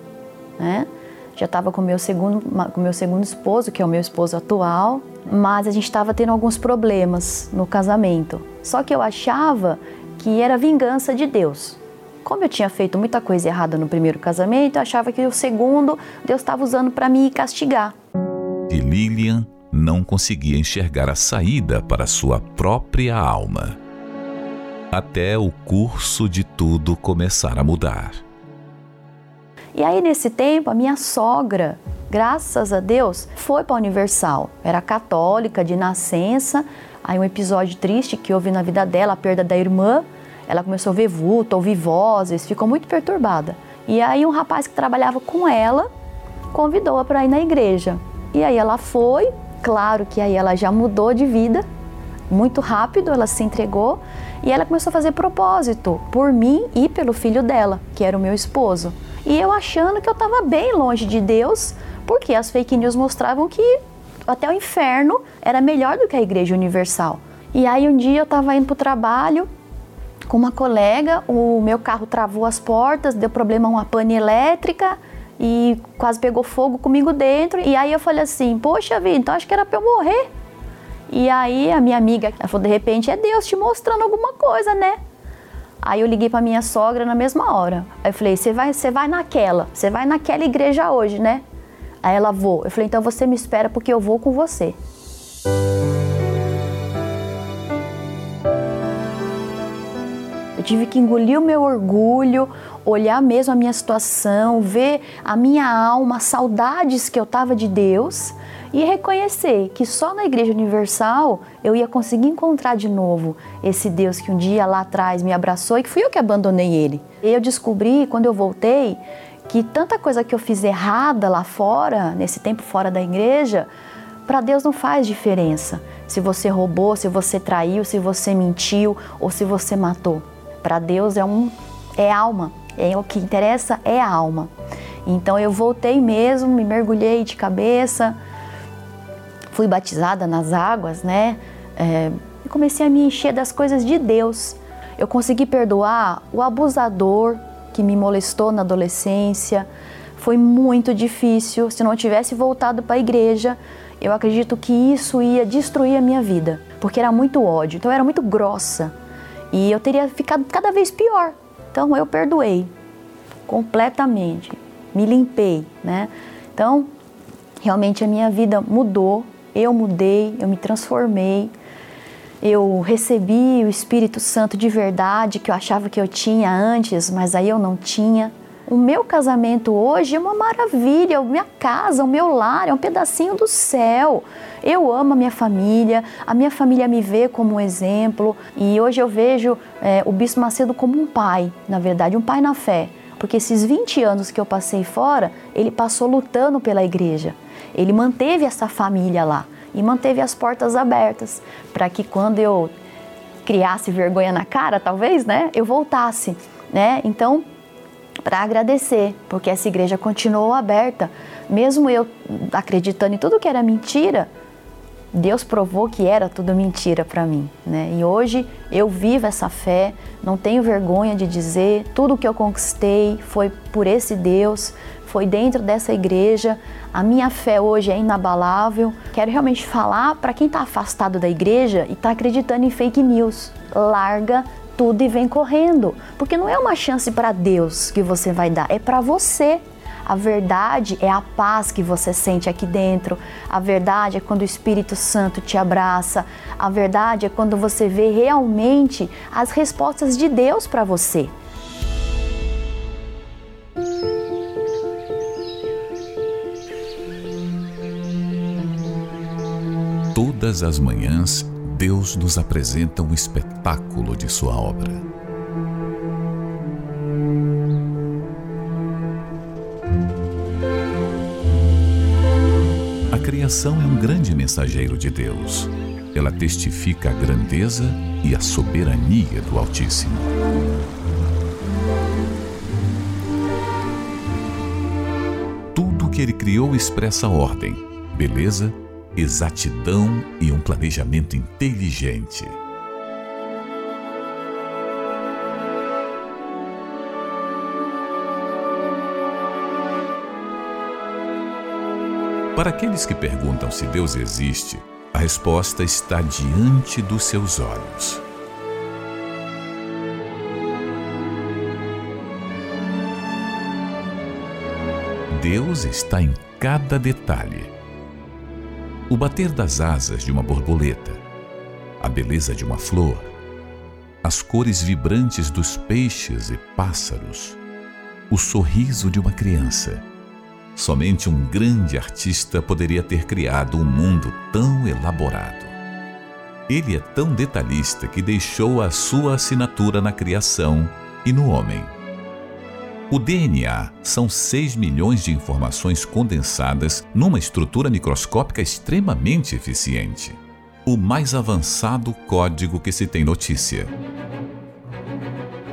né? Já estava com meu segundo, com meu segundo esposo, que é o meu esposo atual, mas a gente estava tendo alguns problemas no casamento. Só que eu achava que era vingança de Deus. Como eu tinha feito muita coisa errada no primeiro casamento, eu achava que o segundo Deus estava usando para me castigar. E Lilian não conseguia enxergar a saída para sua própria alma até o curso de tudo começar a mudar. E aí, nesse tempo, a minha sogra, graças a Deus, foi para a Universal. Era católica de nascença. Aí, um episódio triste que houve na vida dela, a perda da irmã. Ela começou a ver vulto, ouvir vozes, ficou muito perturbada. E aí, um rapaz que trabalhava com ela convidou-a para ir na igreja. E aí, ela foi. Claro que aí ela já mudou de vida, muito rápido, ela se entregou e ela começou a fazer propósito por mim e pelo filho dela, que era o meu esposo. E eu achando que eu estava bem longe de Deus, porque as fake news mostravam que até o inferno era melhor do que a Igreja Universal. E aí um dia eu estava indo para o trabalho com uma colega, o meu carro travou as portas, deu problema uma pane elétrica e quase pegou fogo comigo dentro. E aí eu falei assim, poxa vida, então acho que era para eu morrer. E aí a minha amiga, ela falou, de repente é Deus te mostrando alguma coisa, né? Aí eu liguei para minha sogra na mesma hora. Aí eu falei, você vai, você vai naquela, você vai naquela igreja hoje, né? Aí ela vou. Eu falei, então você me espera porque eu vou com você. Eu tive que engolir o meu orgulho, olhar mesmo a minha situação, ver a minha alma, saudades que eu tava de Deus e reconhecer que só na Igreja Universal eu ia conseguir encontrar de novo esse Deus que um dia lá atrás me abraçou e que fui eu que abandonei ele. E eu descobri quando eu voltei que tanta coisa que eu fiz errada lá fora, nesse tempo fora da igreja, para Deus não faz diferença. Se você roubou, se você traiu, se você mentiu ou se você matou. Para Deus é um é alma. É o que interessa é a alma. Então eu voltei mesmo, me mergulhei de cabeça, fui batizada nas águas, né? É, e comecei a me encher das coisas de Deus. Eu consegui perdoar o abusador que me molestou na adolescência. Foi muito difícil. Se não tivesse voltado para a igreja, eu acredito que isso ia destruir a minha vida, porque era muito ódio. Então eu era muito grossa e eu teria ficado cada vez pior. Então eu perdoei completamente, me limpei, né? Então realmente a minha vida mudou eu mudei, eu me transformei, eu recebi o Espírito Santo de verdade que eu achava que eu tinha antes, mas aí eu não tinha. O meu casamento hoje é uma maravilha, a minha casa, o meu lar é um pedacinho do céu. Eu amo a minha família, a minha família me vê como um exemplo e hoje eu vejo é, o Bispo Macedo como um pai, na verdade, um pai na fé. Porque esses 20 anos que eu passei fora, ele passou lutando pela igreja. Ele manteve essa família lá e manteve as portas abertas para que quando eu criasse vergonha na cara, talvez, né, eu voltasse, né? Então, para agradecer, porque essa igreja continuou aberta, mesmo eu acreditando em tudo que era mentira, Deus provou que era tudo mentira para mim, né? E hoje eu vivo essa fé, não tenho vergonha de dizer, tudo que eu conquistei foi por esse Deus, foi dentro dessa igreja. A minha fé hoje é inabalável. Quero realmente falar para quem está afastado da igreja e está acreditando em fake news. Larga tudo e vem correndo, porque não é uma chance para Deus que você vai dar, é para você. A verdade é a paz que você sente aqui dentro. A verdade é quando o Espírito Santo te abraça. A verdade é quando você vê realmente as respostas de Deus para você. Todas as manhãs, Deus nos apresenta um espetáculo de Sua obra. A criação é um grande mensageiro de Deus. Ela testifica a grandeza e a soberania do Altíssimo. Tudo que ele criou expressa ordem, beleza exatidão e um planejamento inteligente. Para aqueles que perguntam se Deus existe, a resposta está diante dos seus olhos. Deus está em cada detalhe o bater das asas de uma borboleta, a beleza de uma flor, as cores vibrantes dos peixes e pássaros, o sorriso de uma criança. Somente um grande artista poderia ter criado um mundo tão elaborado. Ele é tão detalhista que deixou a sua assinatura na criação e no homem. O DNA são 6 milhões de informações condensadas numa estrutura microscópica extremamente eficiente. O mais avançado código que se tem notícia.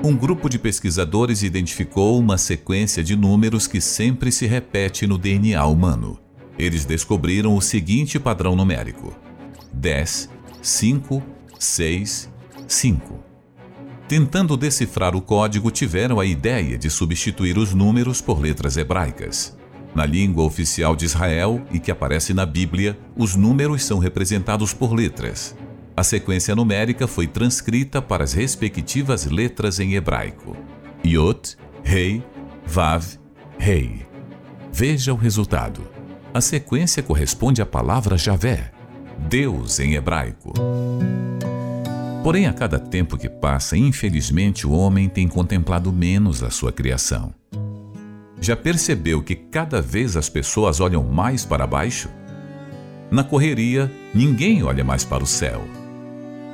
Um grupo de pesquisadores identificou uma sequência de números que sempre se repete no DNA humano. Eles descobriram o seguinte padrão numérico: 10, 5, 6, 5. Tentando decifrar o código, tiveram a ideia de substituir os números por letras hebraicas. Na língua oficial de Israel e que aparece na Bíblia, os números são representados por letras. A sequência numérica foi transcrita para as respectivas letras em hebraico: Yot, Rei, Vav, Rei. Veja o resultado. A sequência corresponde à palavra Javé, Deus em hebraico. Porém, a cada tempo que passa, infelizmente, o homem tem contemplado menos a sua criação. Já percebeu que cada vez as pessoas olham mais para baixo? Na correria, ninguém olha mais para o céu.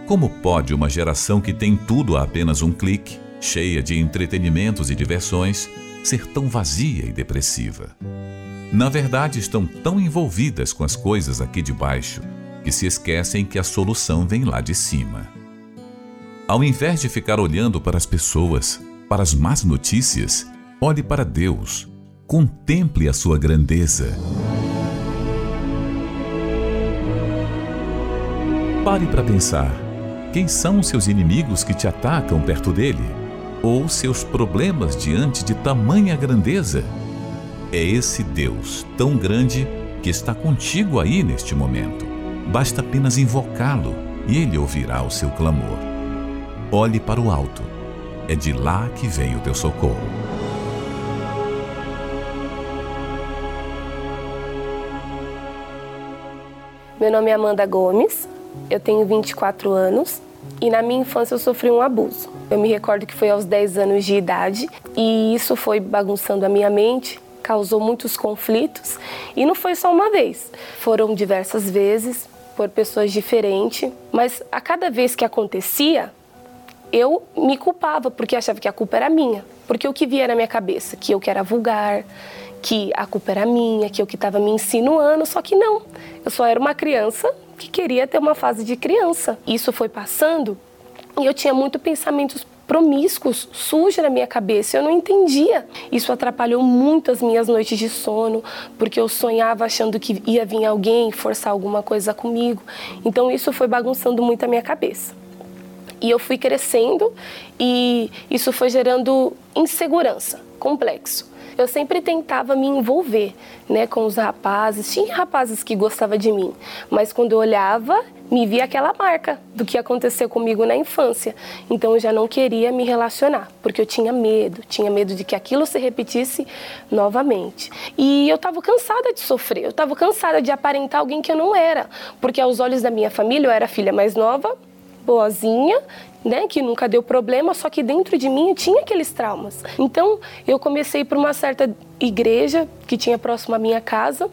Como pode uma geração que tem tudo a apenas um clique, cheia de entretenimentos e diversões, ser tão vazia e depressiva? Na verdade, estão tão envolvidas com as coisas aqui de baixo que se esquecem que a solução vem lá de cima. Ao invés de ficar olhando para as pessoas, para as más notícias, olhe para Deus. Contemple a sua grandeza. Pare para pensar. Quem são os seus inimigos que te atacam perto dele? Ou seus problemas diante de tamanha grandeza? É esse Deus tão grande que está contigo aí neste momento. Basta apenas invocá-lo e ele ouvirá o seu clamor. Olhe para o alto. É de lá que vem o teu socorro. Meu nome é Amanda Gomes, eu tenho 24 anos e na minha infância eu sofri um abuso. Eu me recordo que foi aos 10 anos de idade e isso foi bagunçando a minha mente, causou muitos conflitos e não foi só uma vez, foram diversas vezes por pessoas diferentes, mas a cada vez que acontecia, eu me culpava porque achava que a culpa era minha. Porque o que via na minha cabeça? Que eu que era vulgar, que a culpa era minha, que eu que estava me insinuando, só que não. Eu só era uma criança que queria ter uma fase de criança. Isso foi passando e eu tinha muito pensamentos promíscuos, sujos na minha cabeça. Eu não entendia. Isso atrapalhou muito as minhas noites de sono, porque eu sonhava achando que ia vir alguém forçar alguma coisa comigo. Então isso foi bagunçando muito a minha cabeça. E eu fui crescendo e isso foi gerando insegurança, complexo. Eu sempre tentava me envolver, né, com os rapazes. Tinha rapazes que gostavam de mim, mas quando eu olhava, me via aquela marca do que aconteceu comigo na infância. Então eu já não queria me relacionar, porque eu tinha medo, tinha medo de que aquilo se repetisse novamente. E eu estava cansada de sofrer, eu estava cansada de aparentar alguém que eu não era, porque aos olhos da minha família eu era a filha mais nova, boazinha, né, que nunca deu problema, só que dentro de mim tinha aqueles traumas. Então, eu comecei por uma certa igreja que tinha próximo à minha casa,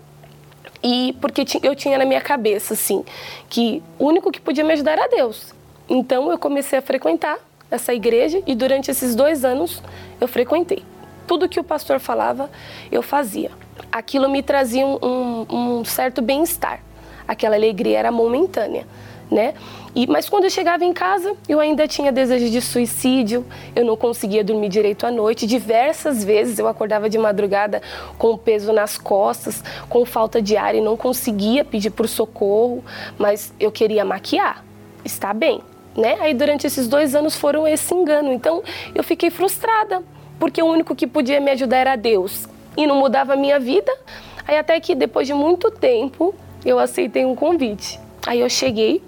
e porque eu tinha na minha cabeça assim, que o único que podia me ajudar era Deus. Então, eu comecei a frequentar essa igreja e durante esses dois anos eu frequentei. Tudo que o pastor falava, eu fazia. Aquilo me trazia um, um, um certo bem-estar. Aquela alegria era momentânea, né? E, mas quando eu chegava em casa, eu ainda tinha desejo de suicídio, eu não conseguia dormir direito à noite. Diversas vezes eu acordava de madrugada com peso nas costas, com falta de ar e não conseguia pedir por socorro, mas eu queria maquiar, está bem. Né? Aí durante esses dois anos foram esse engano. Então eu fiquei frustrada, porque o único que podia me ajudar era Deus e não mudava a minha vida. Aí até que depois de muito tempo eu aceitei um convite. Aí eu cheguei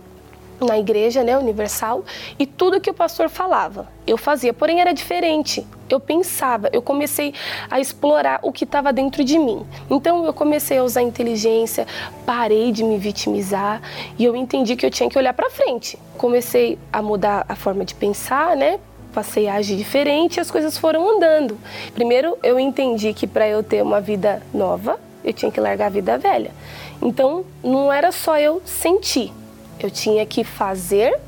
na igreja, né, universal, e tudo que o pastor falava, eu fazia, porém era diferente. Eu pensava, eu comecei a explorar o que estava dentro de mim. Então eu comecei a usar inteligência, parei de me vitimizar e eu entendi que eu tinha que olhar para frente. Comecei a mudar a forma de pensar, né? Passei a agir diferente e as coisas foram andando. Primeiro eu entendi que para eu ter uma vida nova, eu tinha que largar a vida velha. Então não era só eu sentir, eu tinha que fazer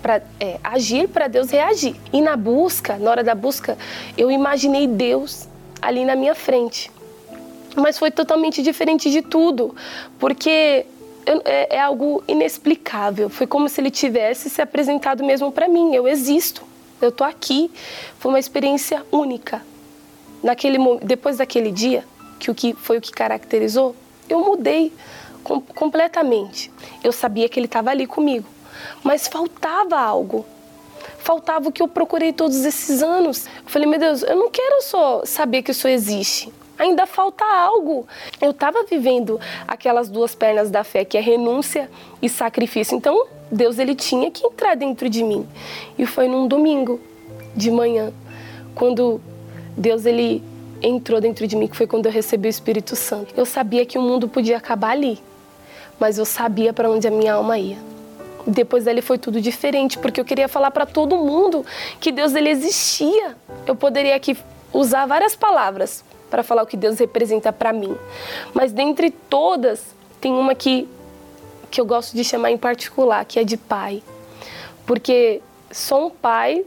para é, agir para Deus reagir. E na busca, na hora da busca, eu imaginei Deus ali na minha frente. Mas foi totalmente diferente de tudo, porque é, é algo inexplicável. Foi como se ele tivesse se apresentado mesmo para mim. Eu existo, eu tô aqui. Foi uma experiência única. Naquele depois daquele dia, que o que foi o que caracterizou, eu mudei com, completamente. Eu sabia que ele estava ali comigo, mas faltava algo. Faltava o que eu procurei todos esses anos. Eu falei, meu Deus, eu não quero só saber que isso existe. Ainda falta algo. Eu estava vivendo aquelas duas pernas da fé, que é renúncia e sacrifício. Então, Deus ele tinha que entrar dentro de mim. E foi num domingo de manhã, quando Deus ele entrou dentro de mim, que foi quando eu recebi o Espírito Santo. Eu sabia que o mundo podia acabar ali, mas eu sabia para onde a minha alma ia. Depois dele foi tudo diferente, porque eu queria falar para todo mundo que Deus ele existia. Eu poderia aqui usar várias palavras para falar o que Deus representa para mim, mas dentre todas tem uma que que eu gosto de chamar em particular, que é de pai. Porque só um pai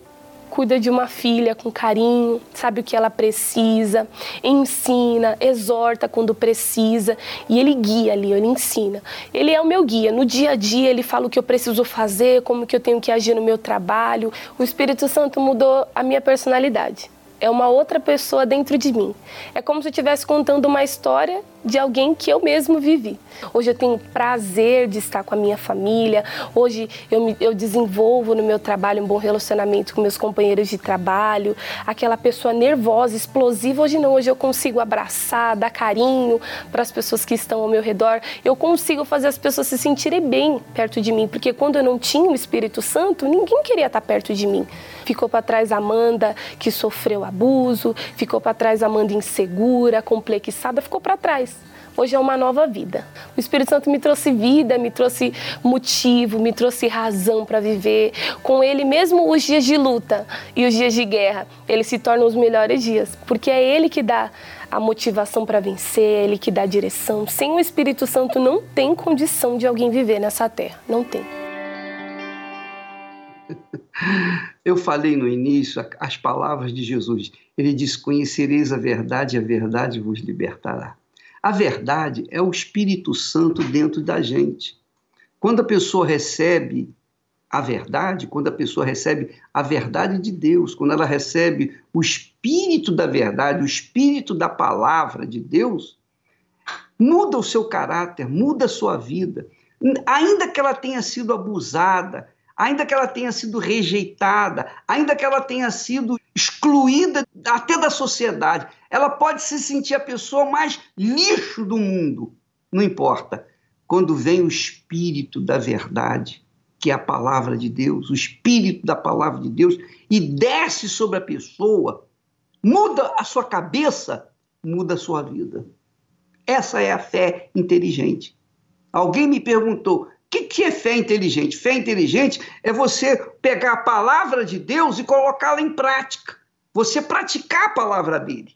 cuida de uma filha com carinho, sabe o que ela precisa, ensina, exorta quando precisa e ele guia ali, ele ensina. Ele é o meu guia. No dia a dia ele fala o que eu preciso fazer, como que eu tenho que agir no meu trabalho. O Espírito Santo mudou a minha personalidade é uma outra pessoa dentro de mim. É como se eu estivesse contando uma história de alguém que eu mesmo vivi. Hoje eu tenho prazer de estar com a minha família, hoje eu, me, eu desenvolvo no meu trabalho um bom relacionamento com meus companheiros de trabalho, aquela pessoa nervosa, explosiva, hoje não, hoje eu consigo abraçar, dar carinho para as pessoas que estão ao meu redor, eu consigo fazer as pessoas se sentirem bem perto de mim, porque quando eu não tinha o Espírito Santo, ninguém queria estar perto de mim. Ficou para trás Amanda, que sofreu abuso, ficou para trás Amanda insegura, complexada, ficou para trás. Hoje é uma nova vida. O Espírito Santo me trouxe vida, me trouxe motivo, me trouxe razão para viver. Com ele, mesmo os dias de luta e os dias de guerra, ele se tornam os melhores dias, porque é ele que dá a motivação para vencer, é ele que dá a direção. Sem o Espírito Santo não tem condição de alguém viver nessa terra, não tem. Eu falei no início as palavras de Jesus. Ele diz: Conhecereis a verdade, e a verdade vos libertará. A verdade é o Espírito Santo dentro da gente. Quando a pessoa recebe a verdade, quando a pessoa recebe a verdade de Deus, quando ela recebe o Espírito da verdade, o Espírito da palavra de Deus, muda o seu caráter, muda a sua vida. Ainda que ela tenha sido abusada, ainda que ela tenha sido rejeitada, ainda que ela tenha sido excluída até da sociedade, ela pode se sentir a pessoa mais lixo do mundo. Não importa. Quando vem o espírito da verdade, que é a palavra de Deus, o espírito da palavra de Deus, e desce sobre a pessoa, muda a sua cabeça, muda a sua vida. Essa é a fé inteligente. Alguém me perguntou: que, que é fé inteligente? Fé inteligente é você pegar a palavra de Deus e colocá-la em prática. Você praticar a palavra dele.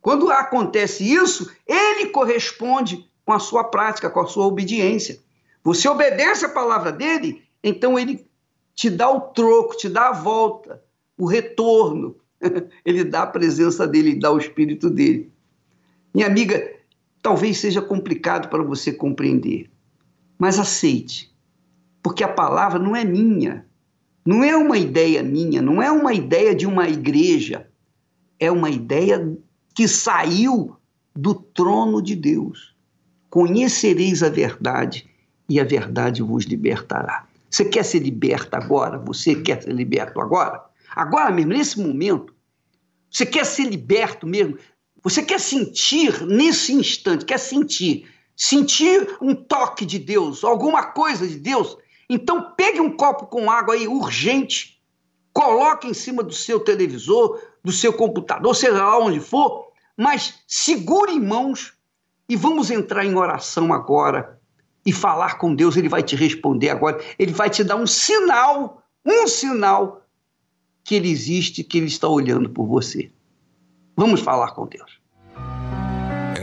Quando acontece isso, ele corresponde com a sua prática, com a sua obediência. Você obedece a palavra dele, então ele te dá o troco, te dá a volta, o retorno. Ele dá a presença dele, dá o espírito dele. Minha amiga, talvez seja complicado para você compreender mas aceite, porque a palavra não é minha, não é uma ideia minha, não é uma ideia de uma igreja, é uma ideia que saiu do trono de Deus. Conhecereis a verdade e a verdade vos libertará. Você quer ser liberta agora? Você quer ser liberto agora? Agora mesmo, nesse momento. Você quer ser liberto mesmo? Você quer sentir nesse instante, quer sentir sentir um toque de Deus, alguma coisa de Deus, então pegue um copo com água aí urgente, coloque em cima do seu televisor, do seu computador, seja lá onde for, mas segure em mãos e vamos entrar em oração agora e falar com Deus, ele vai te responder agora, ele vai te dar um sinal, um sinal que ele existe, que ele está olhando por você. Vamos falar com Deus.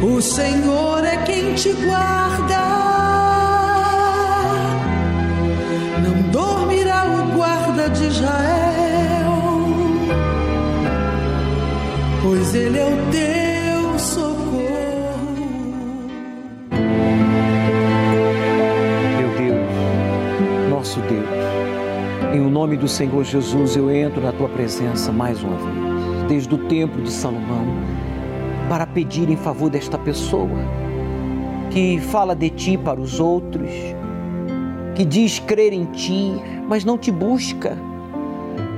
O Senhor é quem te guarda. Não dormirá o guarda de Israel, pois ele é o teu socorro. Meu Deus, nosso Deus, em o nome do Senhor Jesus eu entro na tua presença mais uma vez, desde o templo de Salomão para pedir em favor desta pessoa que fala de ti para os outros, que diz crer em ti, mas não te busca,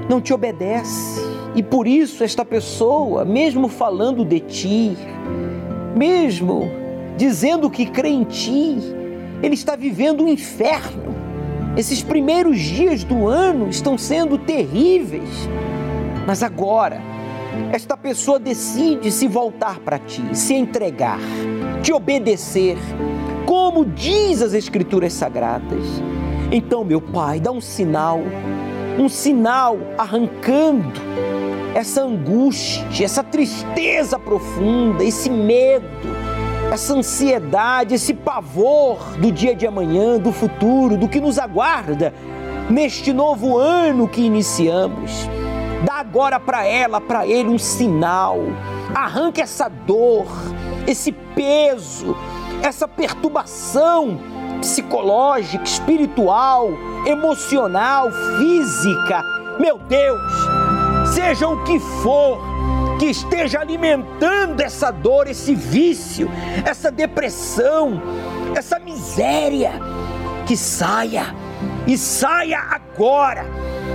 não te obedece. E por isso esta pessoa, mesmo falando de ti, mesmo dizendo que crê em ti, ele está vivendo um inferno. Esses primeiros dias do ano estão sendo terríveis. Mas agora, esta pessoa decide se voltar para ti, se entregar, te obedecer, como diz as Escrituras Sagradas. Então, meu Pai, dá um sinal, um sinal arrancando essa angústia, essa tristeza profunda, esse medo, essa ansiedade, esse pavor do dia de amanhã, do futuro, do que nos aguarda neste novo ano que iniciamos. Dá agora para ela, para ele, um sinal. Arranca essa dor, esse peso, essa perturbação psicológica, espiritual, emocional, física. Meu Deus, seja o que for que esteja alimentando essa dor, esse vício, essa depressão, essa miséria, que saia e saia agora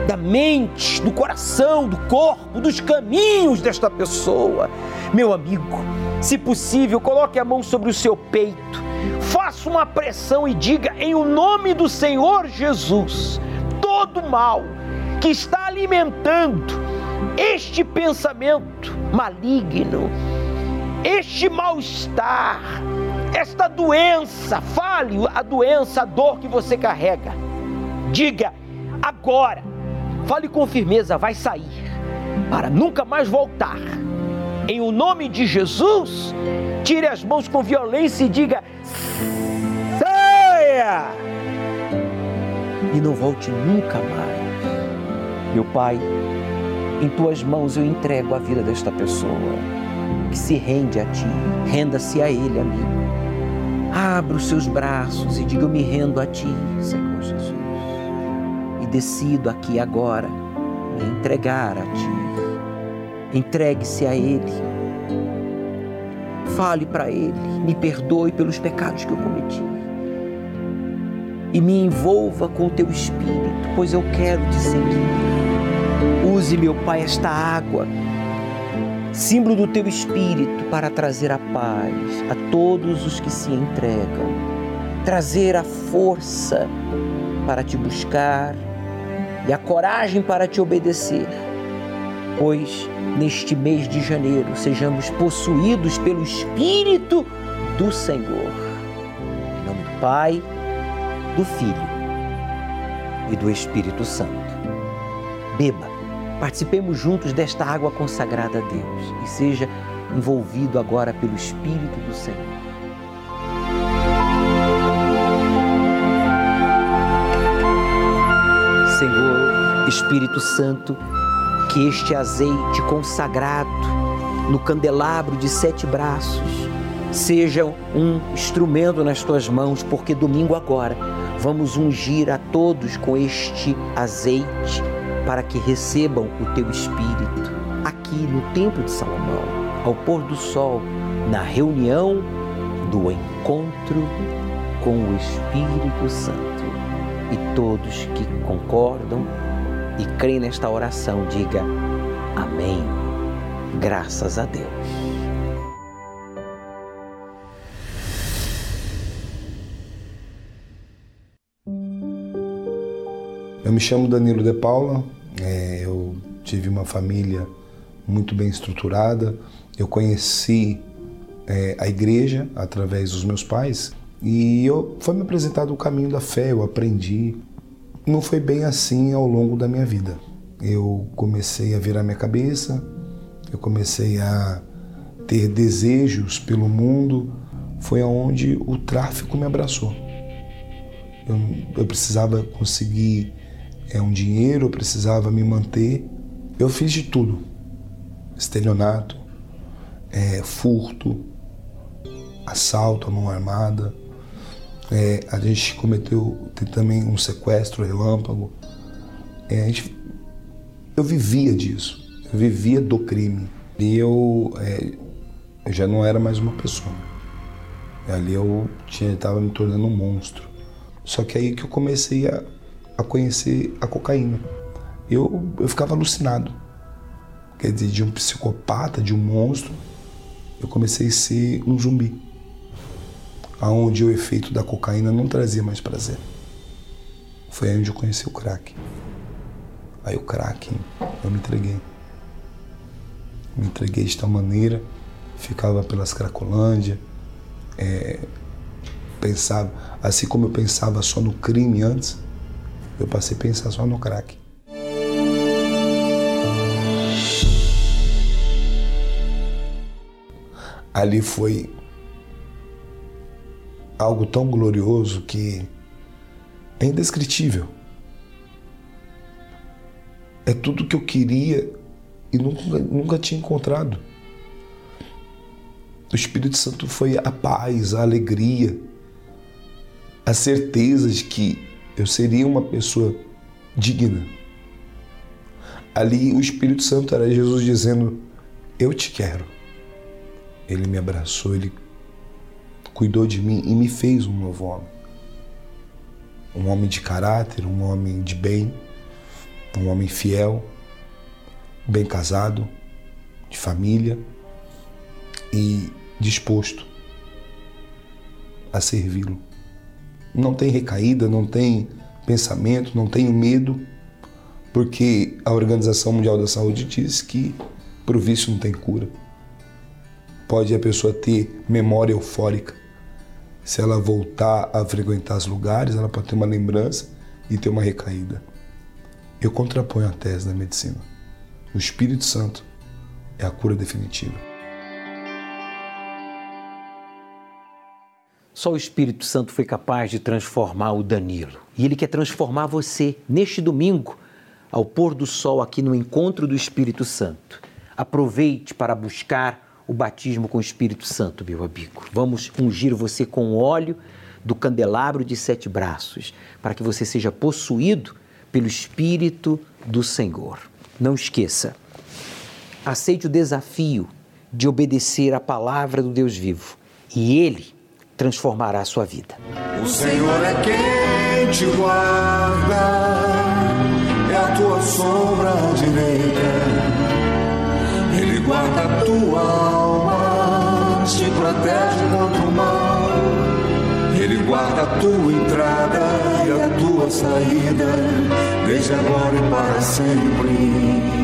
da mente, do coração, do corpo, dos caminhos desta pessoa. Meu amigo, se possível, coloque a mão sobre o seu peito, faça uma pressão e diga em o nome do Senhor Jesus, todo mal que está alimentando este pensamento maligno, este mal-estar, esta doença, fale a doença, a dor que você carrega. Diga agora, fale com firmeza, vai sair, para nunca mais voltar. Em o nome de Jesus, tire as mãos com violência e diga: saia! E não volte nunca mais. Meu Pai, em tuas mãos eu entrego a vida desta pessoa que se rende a ti. Renda-se a Ele, amigo. Abra os seus braços e diga: Eu me rendo a ti, Senhor Jesus. Decido aqui agora me entregar a ti. Entregue-se a Ele. Fale para Ele, me perdoe pelos pecados que eu cometi. E me envolva com o teu espírito, pois eu quero te seguir. Use, meu Pai, esta água, símbolo do teu espírito, para trazer a paz a todos os que se entregam, trazer a força para te buscar e a coragem para te obedecer. Pois neste mês de janeiro sejamos possuídos pelo Espírito do Senhor. Em nome do Pai, do Filho e do Espírito Santo. Beba, participemos juntos desta água consagrada a Deus e seja envolvido agora pelo Espírito do Senhor. Senhor, Espírito Santo, que este azeite consagrado no candelabro de sete braços seja um instrumento nas tuas mãos, porque domingo agora vamos ungir a todos com este azeite para que recebam o teu Espírito aqui no Templo de Salomão, ao pôr do sol, na reunião do encontro com o Espírito Santo. E todos que concordam e creem nesta oração, diga amém. Graças a Deus. Eu me chamo Danilo de Paula, é, eu tive uma família muito bem estruturada, eu conheci é, a igreja através dos meus pais e eu, foi me apresentado o caminho da fé, eu aprendi. Não foi bem assim ao longo da minha vida. Eu comecei a virar minha cabeça, eu comecei a ter desejos pelo mundo, foi aonde o tráfico me abraçou. Eu, eu precisava conseguir é, um dinheiro, eu precisava me manter. Eu fiz de tudo: estelionato, é, furto, assalto à mão armada. É, a gente cometeu tem também um sequestro relâmpago. É, gente, eu vivia disso, eu vivia do crime. E eu, é, eu já não era mais uma pessoa. Ali eu estava me tornando um monstro. Só que aí que eu comecei a, a conhecer a cocaína. Eu, eu ficava alucinado. Quer dizer, de um psicopata, de um monstro, eu comecei a ser um zumbi. Aonde o efeito da cocaína não trazia mais prazer. Foi aí onde eu conheci o crack. Aí o crack, eu me entreguei. Me entreguei de tal maneira, ficava pelas Cracolândia, é, pensava, assim como eu pensava só no crime antes, eu passei a pensar só no crack. Ali foi algo tão glorioso que é indescritível. É tudo que eu queria e nunca, nunca tinha encontrado. O Espírito Santo foi a paz, a alegria, a certeza de que eu seria uma pessoa digna. Ali o Espírito Santo era Jesus dizendo: Eu te quero. Ele me abraçou, ele cuidou de mim e me fez um novo homem. Um homem de caráter, um homem de bem, um homem fiel, bem casado, de família e disposto a servi-lo. Não tem recaída, não tem pensamento, não tenho medo, porque a Organização Mundial da Saúde diz que para o vício não tem cura. Pode a pessoa ter memória eufórica. Se ela voltar a frequentar os lugares, ela pode ter uma lembrança e ter uma recaída. Eu contraponho a tese da medicina. O Espírito Santo é a cura definitiva. Só o Espírito Santo foi capaz de transformar o Danilo. E ele quer transformar você neste domingo, ao pôr do sol aqui no encontro do Espírito Santo. Aproveite para buscar o batismo com o Espírito Santo, meu amigo. Vamos ungir você com óleo do candelabro de sete braços, para que você seja possuído pelo Espírito do Senhor. Não esqueça, aceite o desafio de obedecer à palavra do Deus vivo e Ele transformará a sua vida. O Senhor é quem te guarda, é a tua sombra direita. Tua alma, te protege contra o mal. Ele guarda a tua entrada e a tua saída, desde agora e para sempre.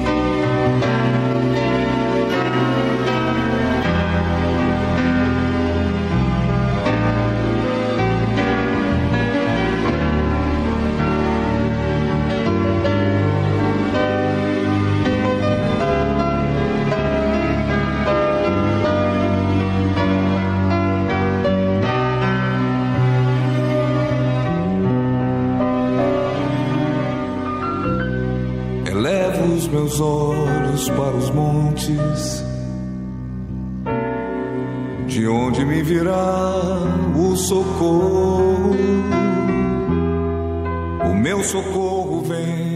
Meus olhos para os montes, de onde me virá o socorro. O meu socorro vem